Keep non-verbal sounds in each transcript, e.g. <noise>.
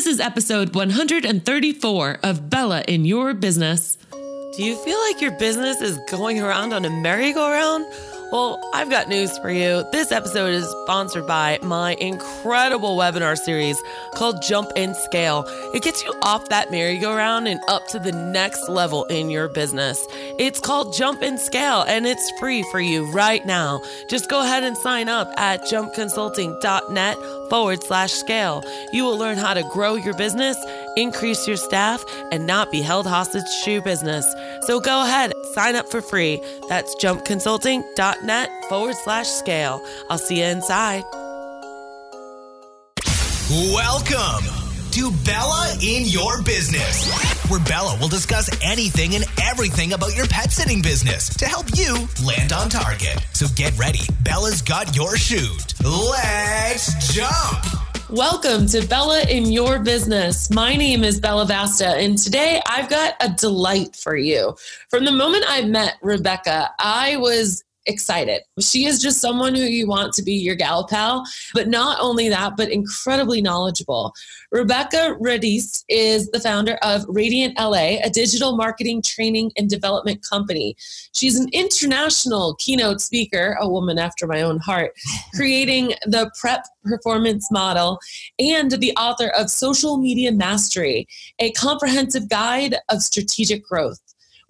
This is episode 134 of Bella in Your Business. Do you feel like your business is going around on a merry-go-round? Well, I've got news for you. This episode is sponsored by my incredible webinar series called Jump and Scale. It gets you off that merry-go-round and up to the next level in your business. It's called Jump and Scale and it's free for you right now. Just go ahead and sign up at jumpconsulting.net forward slash scale. You will learn how to grow your business, increase your staff, and not be held hostage to your business. So go ahead, sign up for free. That's jumpconsulting.net forward slash scale. I'll see you inside. Welcome to Bella in Your Business, where Bella will discuss anything and everything about your pet sitting business to help you land on target. So get ready. Bella's got your shoot. Let's jump. Welcome to Bella in Your Business. My name is Bella Vasta, and today I've got a delight for you. From the moment I met Rebekah, I was excited. She is just someone who you want to be your gal pal, but not only that, but incredibly knowledgeable. Rebekah Radice is the founder of Radiant LA, a digital marketing training and development company. She's an international keynote speaker, a woman after my own heart, <laughs> creating the prep performance model and the author of Social Media Mastery, a comprehensive guide of strategic growth.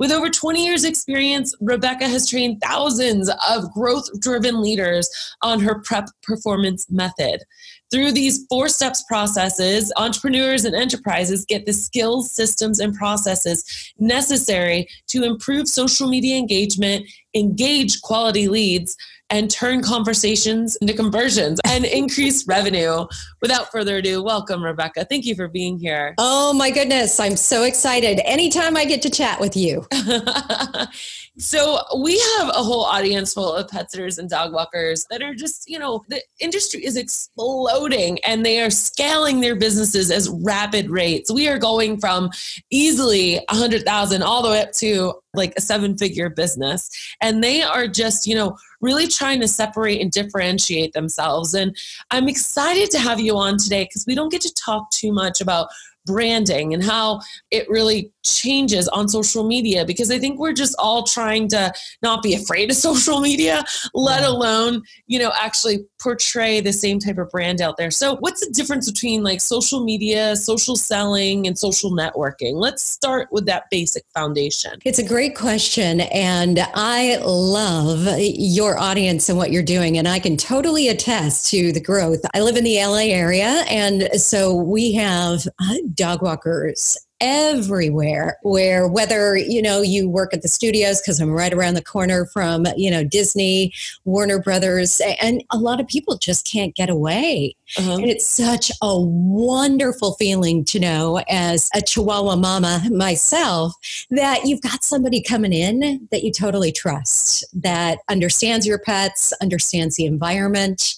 With over 20 years' experience, Rebekah has trained thousands of growth driven leaders on her prep performance method. Through these four steps processes, entrepreneurs and enterprises get the skills, systems, and processes necessary to improve social media engagement, engage quality leads, and turn conversations into conversions and increase revenue. Without further ado, welcome, Rebekah. Thank you for being here. Oh my goodness, I'm so excited. Anytime I get to chat with you. <laughs> so, we have a whole audience full of pet sitters and dog walkers that are just, you know, the industry is exploding and they are scaling their businesses as rapid rates. We are going from easily 100,000 all the way up to like a seven figure business. And they are just, you know, really trying to separate and differentiate themselves. And I'm excited to have you on today because we don't get to talk too much about branding and how it really changes on social media because I think we're just all trying to not be afraid of <laughs> social media, let alone, you know, actually portray the same type of brand out there. So, what's the difference between like social media, social selling, and social networking? Let's start with that basic foundation. It's a great question. And I love your audience and what you're doing. And I can totally attest to the growth. I live in the LA area. And so we have dog walkers everywhere where whether you know you work at the studios because i'm right around the corner from you know disney warner brothers and a lot of people just can't get away uh-huh. and it's such a wonderful feeling to know as a chihuahua mama myself that you've got somebody coming in that you totally trust that understands your pets understands the environment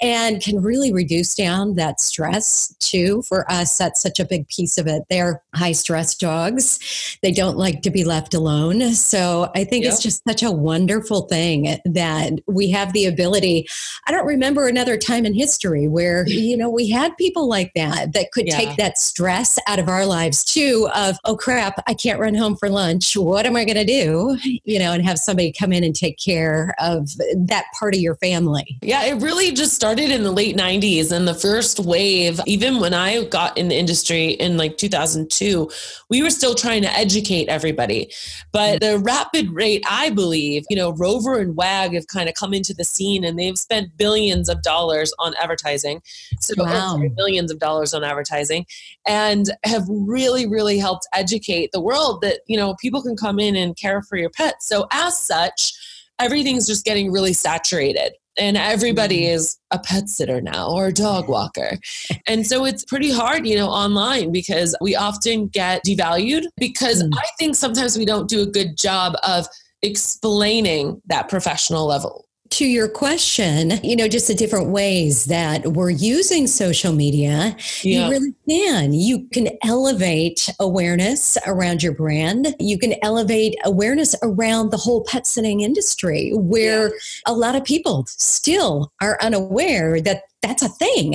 and can really reduce down that stress too for us that's such a big piece of it they're high stress dogs. They don't like to be left alone. So I think yep. it's just such a wonderful thing that we have the ability. I don't remember another time in history where, <laughs> you know, we had people like that that could yeah. take that stress out of our lives too of, oh crap, I can't run home for lunch. What am I going to do? You know, and have somebody come in and take care of that part of your family. Yeah, it really just started in the late 90s and the first wave, even when I got in the industry in like 2002 we were still trying to educate everybody. But the rapid rate, I believe, you know, Rover and Wag have kind of come into the scene and they've spent billions of dollars on advertising. So wow. billions of dollars on advertising and have really, really helped educate the world that, you know, people can come in and care for your pets. So as such, everything's just getting really saturated and everybody mm-hmm. is a pet sitter now or a dog walker. And so it's pretty hard, you know, online because we often get devalued because mm. I think sometimes we don't do a good job of explaining that professional level to your question, you know, just the different ways that we're using social media, yeah. you really can. You can elevate awareness around your brand. You can elevate awareness around the whole pet sitting industry, where yeah. a lot of people still are unaware that that's a thing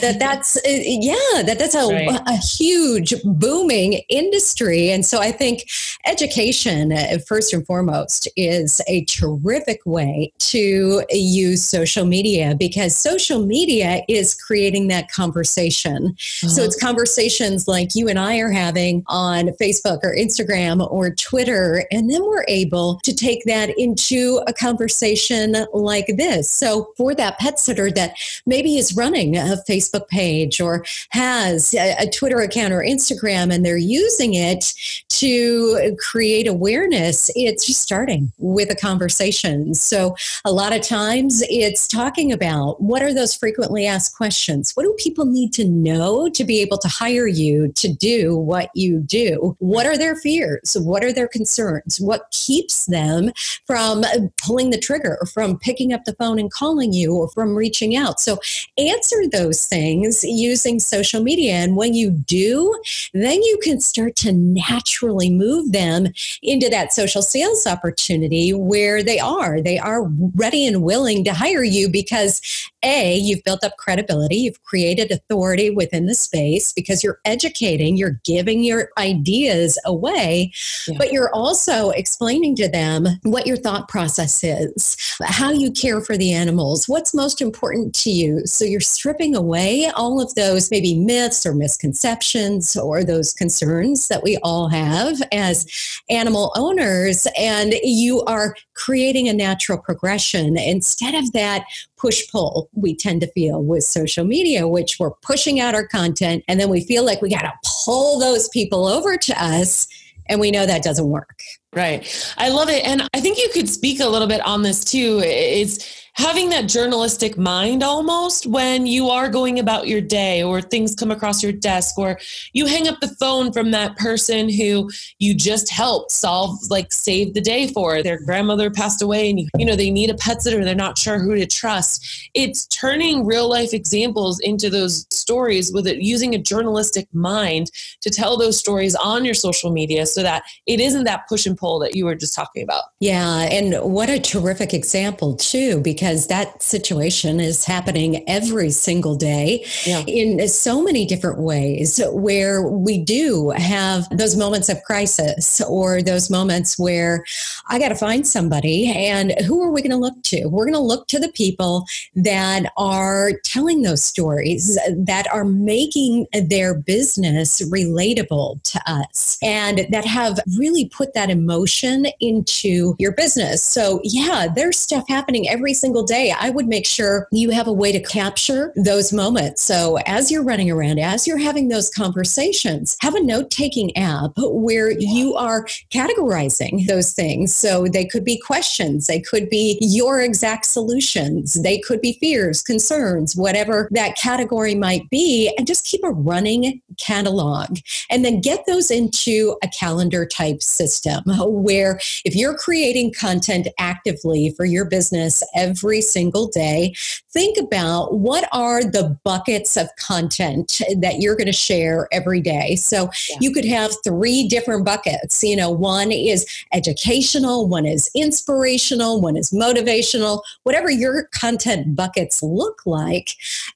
that that's uh, <laughs> yeah that that's a, right. a huge booming industry and so i think education uh, first and foremost is a terrific way to use social media because social media is creating that conversation uh-huh. so it's conversations like you and i are having on facebook or instagram or twitter and then we're able to take that into a conversation like this so for that pet sitter that maybe is running a Facebook page or has a, a Twitter account or Instagram and they're using it to create awareness, it's just starting with a conversation. So a lot of times it's talking about what are those frequently asked questions? What do people need to know to be able to hire you to do what you do? What are their fears? What are their concerns? What keeps them from pulling the trigger, or from picking up the phone and calling you, or from reaching out? So answer those things using social media. And when you do, then you can start to naturally move them into that social sales opportunity where they are. They are ready and willing to hire you because A, you've built up credibility, you've created authority within the space because you're educating, you're giving your ideas away, yeah. but you're also explaining to them what your thought process is, how you care for the animals, what's most important to you. So you're stripping away all of those maybe myths or misconceptions or those concerns that we all have as animal owners. And you are creating a natural progression instead of that push pull we tend to feel with social media, which we're pushing out our content and then we feel like we got to pull those people over to us. And we know that doesn't work. Right. I love it. And I think you could speak a little bit on this too. It's having that journalistic mind almost when you are going about your day or things come across your desk or you hang up the phone from that person who you just helped solve like save the day for. Their grandmother passed away and you, know they need a pet sitter. They're not sure who to trust. It's turning real life examples into those stories with it using a journalistic mind to tell those stories on your social media so that it isn't that push and pull that you were just talking about. Yeah and what a terrific example too because because that situation is happening every single day yeah. in so many different ways where we do have those moments of crisis or those moments where I got to find somebody and who are we going to look to? We're going to look to the people that are telling those stories that are making their business relatable to us and that have really put that emotion into your business. So yeah, there's stuff happening every single single day, I would make sure you have a way to capture those moments. So as you're running around, as you're having those conversations, have a note taking app where you are categorizing those things. So they could be questions, they could be your exact solutions, they could be fears, concerns, whatever that category might be, and just keep a running catalog. And then get those into a calendar type system where if you're creating content actively for your business every every single day. Think about what are the buckets of content that you're going to share every day. So yeah. you could have three different buckets. You know, one is educational, one is inspirational, one is motivational. Whatever your content buckets look like,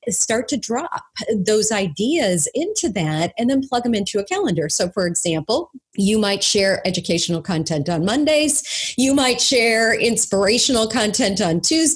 start to drop those ideas into that and then plug them into a calendar. So, for example, you might share educational content on Mondays. You might share inspirational content on Tuesdays.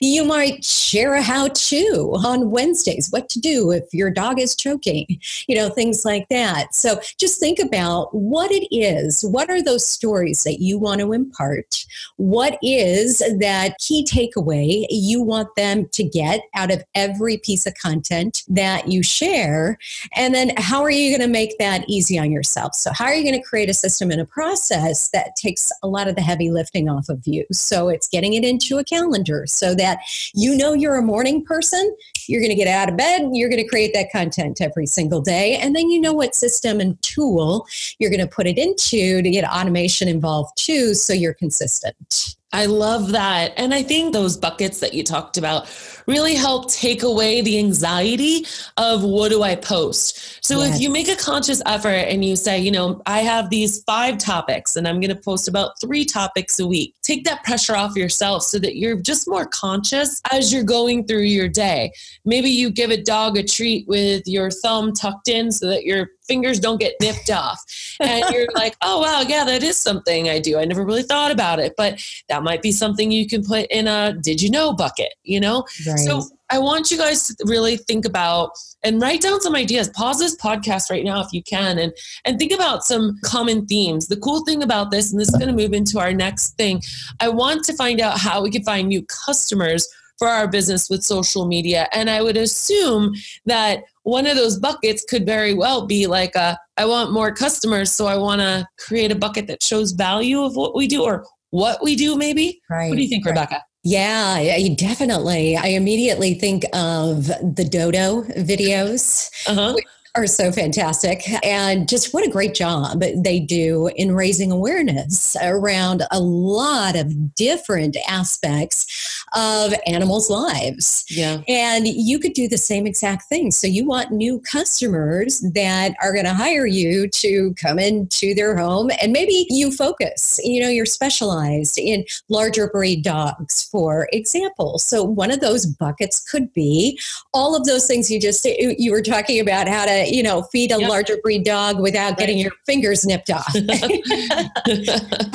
You might share a how to on Wednesdays, what to do if your dog is choking, you know, things like that. So just think about what it is. What are those stories that you want to impart? What is that key takeaway you want them to get out of every piece of content that you share? And then how are you going to make that easy on yourself? So, how are you going to create a system and a process that takes a lot of the heavy lifting off of you? So it's getting it into a calendar so that you know you're a morning person. You're going to get out of bed. You're going to create that content every single day. And then you know what system and tool you're going to put it into to get automation involved too. So you're consistent. I love that. And I think those buckets that you talked about really help take away the anxiety of what do I post. So yes. if you make a conscious effort and you say, you know, I have these five topics and I'm going to post about three topics a week, take that pressure off yourself so that you're just more conscious as you're going through your day. Maybe you give a dog a treat with your thumb tucked in so that your fingers don't get nipped off. And you're <laughs> like, oh, wow, yeah, that is something I do. I never really thought about it, but that might be something you can put in a did you know bucket, you know? Right. So I want you guys to really think about and write down some ideas. Pause this podcast right now if you can and and think about some common themes. The cool thing about this and this is going to move into our next thing. I want to find out how we can find new customers for our business with social media and I would assume that one of those buckets could very well be like a, I want more customers so I want to create a bucket that shows value of what we do or what we do maybe. Right. What do you think, right. Rebekah? Yeah, definitely. I immediately think of the Dodo videos, uh-huh are so fantastic. And just what a great job they do in raising awareness around a lot of different aspects of animals' lives. Yeah. And you could do the same exact thing. So you want new customers that are going to hire you to come into their home and maybe you focus, you know, you're specialized in larger breed dogs, for example. So one of those buckets could be all of those things you just you were talking about how to you know, feed a yep. larger breed dog without right. getting your fingers nipped off. <laughs> <laughs> How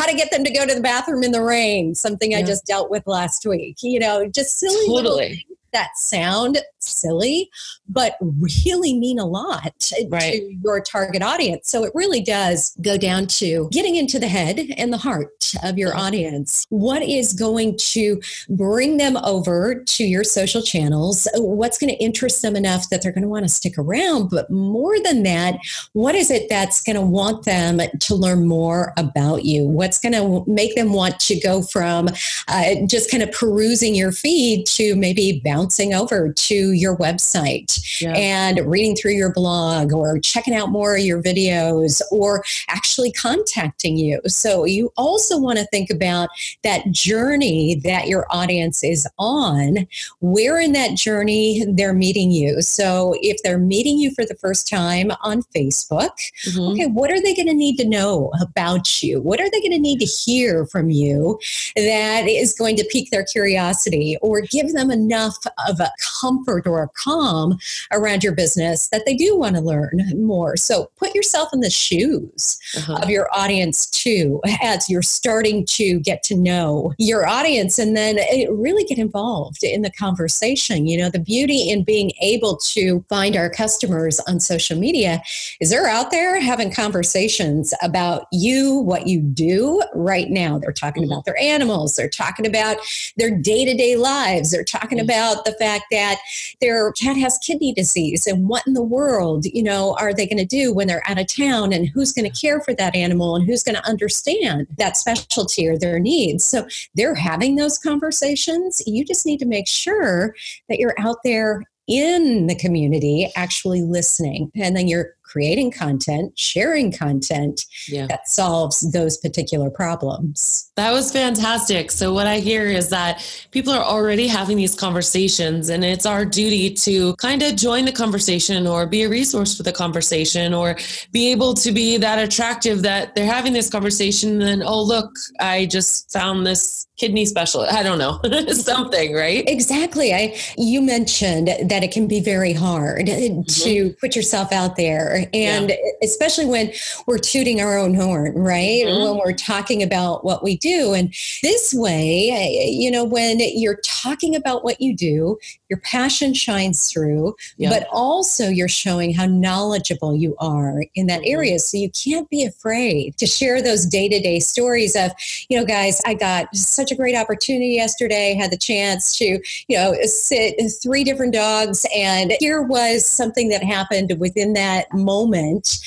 to get them to go to the bathroom in the rain, something yeah. I just dealt with last week. You know, just silly totally. that sound silly, but really mean a lot right. to your target audience. So it really does go down to getting into the head and the heart of your audience. What is going to bring them over to your social channels? What's going to interest them enough that they're going to want to stick around? But more than that, what is it that's going to want them to learn more about you? What's going to make them want to go from uh, just kind of perusing your feed to maybe bouncing over to your website yeah. and reading through your blog or checking out more of your videos or actually contacting you. So you also want to think about that journey that your audience is on, where in that journey they're meeting you. So if they're meeting you for the first time on Facebook, mm-hmm. okay, what are they going to need to know about you? What are they going to need to hear from you that is going to pique their curiosity or give them enough of a comfort or a calm around your business that they do want to learn more. So put yourself in the shoes uh-huh. of your audience too, as you're starting to get to know your audience and then eh, really get involved in the conversation. You know, the beauty in being able to find our customers on social media is they're out there having conversations about you, what you do right now. They're talking mm-hmm. about their animals, they're talking about their day to day lives, they're talking mm-hmm. about the fact that their cat has kidney disease and what in the world, you know, are they going to do when they're out of town and who's going to care for that animal and who's going to understand that specialty or their needs. So they're having those conversations. You just need to make sure that you're out there in the community actually listening and then you're creating content, sharing content yeah. that solves those particular problems. That was fantastic. So, what I hear is that people are already having these conversations, and it's our duty to kind of join the conversation or be a resource for the conversation or be able to be that attractive that they're having this conversation. And then, oh, look, I just found this kidney specialist. I don't know, <laughs> something, right? Exactly. I you mentioned that it can be very hard mm-hmm. to put yourself out there and yeah. especially when we're tooting our own horn, right? Mm-hmm. When we're talking about what we do. And this way, you know, when you're talking about what you do, your passion shines through, yeah. but also you're showing how knowledgeable you are in that mm-hmm. area. So you can't be afraid to share those day to day stories of, you know, guys, I got such a great opportunity yesterday, had the chance to, you know, sit three different dogs, and here was something that happened within that moment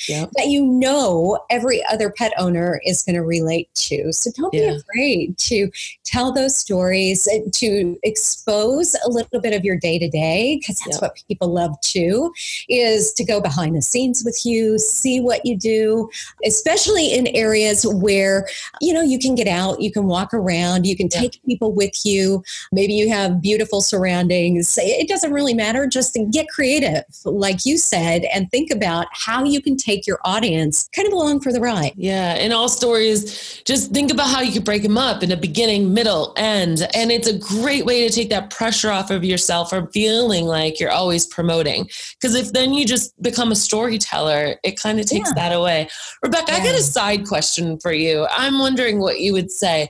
yep. that you know every other pet owner is going to relate to. So don't yeah. be afraid to tell those stories, to expose a little bit of your day to day, because that's yep. what people love too, is to go behind the scenes with you, see what you do, especially in areas where, you know, you can get out, you can walk around, you can take people with you. Maybe you have beautiful surroundings. It doesn't really matter. Just get creative, like you said, and think about how you can take your audience kind of along for the ride. Yeah. And all stories, just think about how you could break them up in a beginning, middle, end. And it's a great way to take that pressure off of yourself from feeling like you're always promoting. Because if then you just become a storyteller, it kind of takes yeah. that away. Rebekah, yeah. I got a side question for you. I'm wondering what you would say.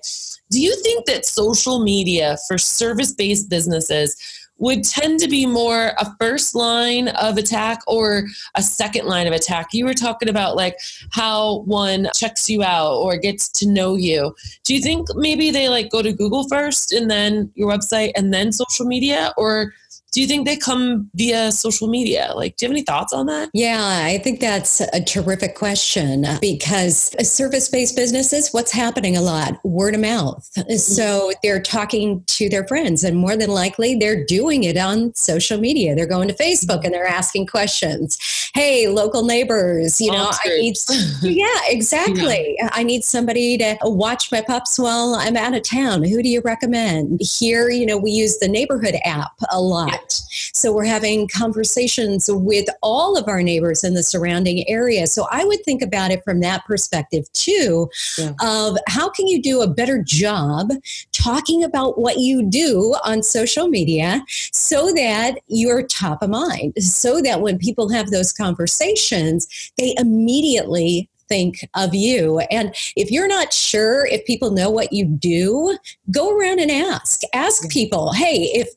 Do you think that social media for service based businesses would tend to be more a first line of attack or a second line of attack. You were talking about like how one checks you out or gets to know you. Do you think maybe they like go to Google first and then your website and then social media or do you think they come via social media? Like, do you have any thoughts on that? Yeah, I think that's a terrific question because service based businesses, what's happening a lot? Word of mouth. Mm-hmm. So they're talking to their friends, and more than likely, they're doing it on social media. They're going to Facebook and they're asking questions. Hey, local neighbors, you know, I need, <laughs> yeah, exactly. Yeah. I need somebody to watch my pups while I'm out of town. Who do you recommend? Here, you know, we use the neighborhood app a lot. So we're having conversations with all of our neighbors in the surrounding area. So I would think about it from that perspective too yeah. of how can you do a better job talking about what you do on social media so that you're top of mind, so that when people have those conversations, they immediately think of you. And if you're not sure if people know what you do, go around and ask. Ask people, hey, if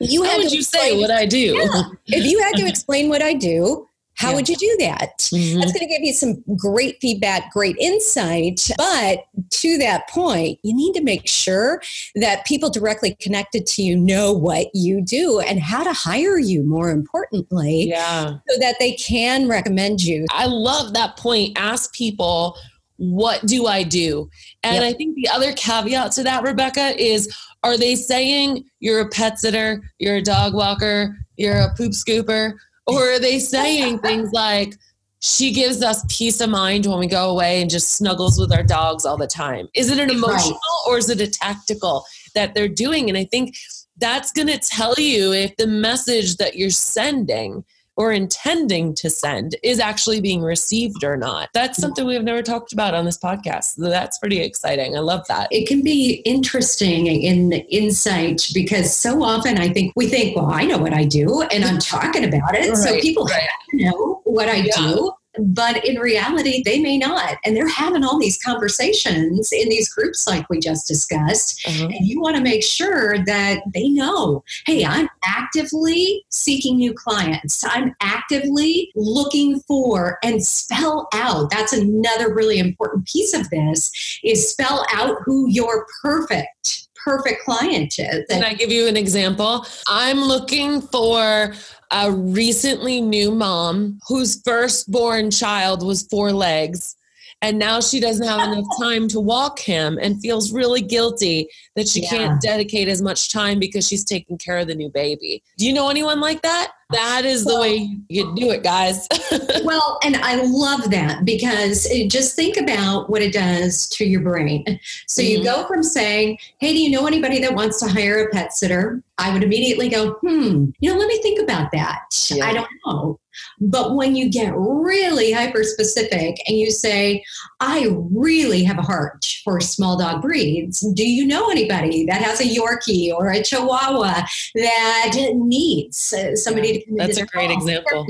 you how would you explain, say what I do? Yeah, if you had to explain what I do, how yeah. would you do that? Mm-hmm. That's going to give you some great feedback, great insight. But to that point, you need to make sure that people directly connected to you know what you do and how to hire you, more importantly, yeah. so that they can recommend you. I love that point. Ask people, what do I do? And yep. I think the other caveat to that, Rebekah, is are they saying you're a pet sitter, you're a dog walker, you're a poop scooper? Or are they saying things like, she gives us peace of mind when we go away and just snuggles with our dogs all the time? Is it an emotional or is it a tactical that they're doing? And I think that's going to tell you if the message that you're sending or intending to send is actually being received or not. That's mm. something we've never talked about on this podcast. So that's pretty exciting. I love that. It can be interesting in the insight because so often I think we think, well, I know what I do and I'm <laughs> talking about it. Right, so people right. know what I yeah. do but in reality they may not. And they're having all these conversations in these groups like we just discussed. Uh-huh. and you want to make sure that they know hey i'm actively seeking new clients. I'm actively looking for and spell out that's another really important piece of this is spell out who your perfect perfect client is. Can I give you an example? I'm looking for a recently new mom whose firstborn child was four legs. And now she doesn't have enough <laughs> time to walk him and feels really guilty that she yeah. can't dedicate as much time because she's taking care of the new baby. Do you know anyone like that? That is the way you do it, guys. <laughs> well, and I love that because it, just think about what it does to your brain. So mm-hmm. you go from saying, Hey, do you know anybody that wants to hire a pet sitter? I would immediately go, Hmm, you know, let me think about that. Yeah. I don't know. But when you get really hyper specific and you say, I really have a heart for small dog breeds, do you know anybody that has a Yorkie or a Chihuahua that needs uh, somebody to come That's a great example.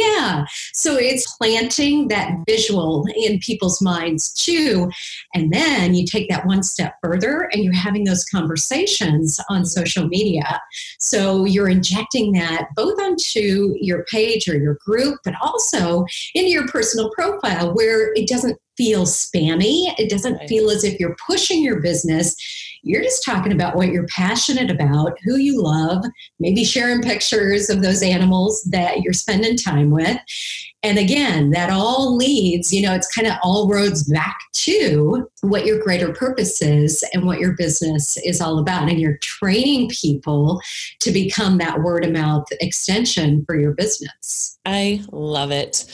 Yeah. So it's planting that visual in people's minds too. And then you take that one step further and you're having those conversations on social media. So you're injecting that both onto your page or your group, but also into your personal profile where it doesn't feel spammy. It doesn't feel as if you're pushing your business you're just talking about what you're passionate about, who you love, maybe sharing pictures of those animals that you're spending time with. And again, that all leads, you know, it's kind of all roads back to what your greater purpose is and what your business is all about. And you're training people to become that word of mouth extension for your business. I love it.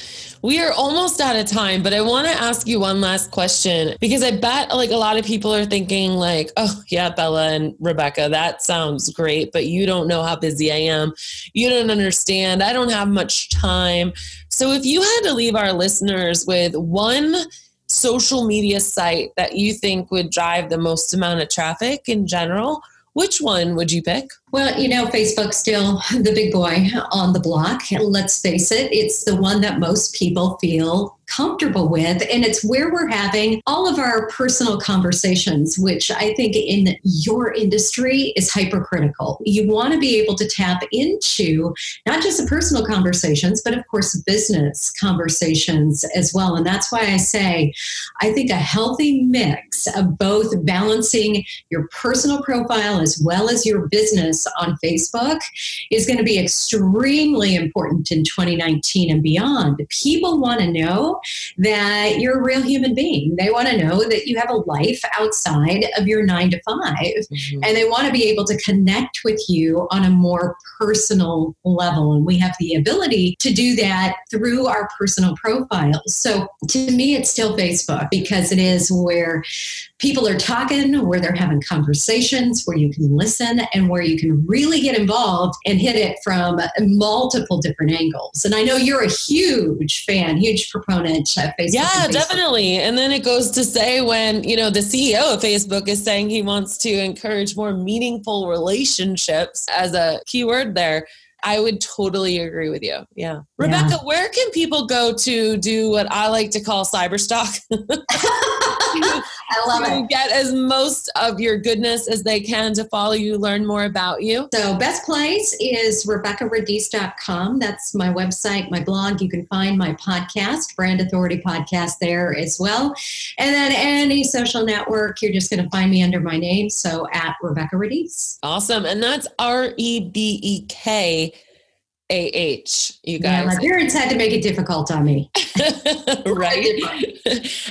We are almost out of time, but I want to ask you one last question because I bet like a lot of people are thinking like, "Oh, yeah, Bella and Rebekah, that sounds great, but you don't know how busy I am. You don't understand. I don't have much time." So if you had to leave our listeners with one social media site that you think would drive the most amount of traffic in general, which one would you pick? Well, you know, Facebook's still the big boy on the block. Let's face it, it's the one that most people feel comfortable with. And it's where we're having all of our personal conversations, which I think in your industry is hypercritical. You want to be able to tap into not just the personal conversations, but of course, business conversations as well. And that's why I say I think a healthy mix of both balancing your personal profile as well as your business on Facebook is going to be extremely important in 2019 and beyond. People want to know that you're a real human being. They want to know that you have a life outside of your nine to 5 mm-hmm. and they want to be able to connect with you on a more personal level. And we have the ability to do that through our personal profiles. So to me, it's still Facebook because it is where people are talking, where they're having conversations, where you can listen, and where you can really get involved and hit it from multiple different angles. And I know you're a huge fan, huge proponent of Facebook. Yeah, and Facebook. definitely. And then it goes to say when, you know, the CEO of Facebook is saying he wants to encourage more meaningful relationships as a keyword there I would totally agree with you. Yeah. Rebekah, yeah. where can people go to do what I like to call cyber stock? <laughs> <laughs> I love it. Get as most of your goodness as they can to follow you, learn more about you. So, best place is RebekahRadice.com. That's my website, my blog. You can find my podcast, Brand Authority Podcast, there as well. And then any social network, you're just going to find me under my name. So, at Rebekah Radice. Awesome. And that's R E B E K AH, you guys. Yeah, my parents had to make it difficult on me. <laughs> <laughs> right? <laughs>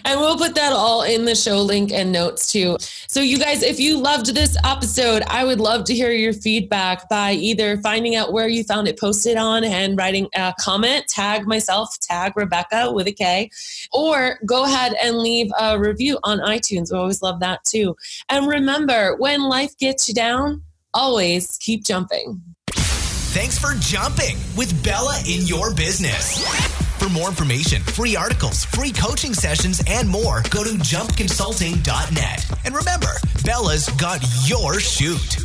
and we'll put that all in the show link and notes too. So, you guys, if you loved this episode, I would love to hear your feedback by either finding out where you found it posted on and writing a comment, tag myself, tag Rebekah with a K, or go ahead and leave a review on iTunes. We always love that too. And remember, when life gets you down, always keep jumping. Thanks for jumping with Bella in your business. For more information, free articles, free coaching sessions, and more, go to jumpconsulting.net. And remember, Bella's got your shoot.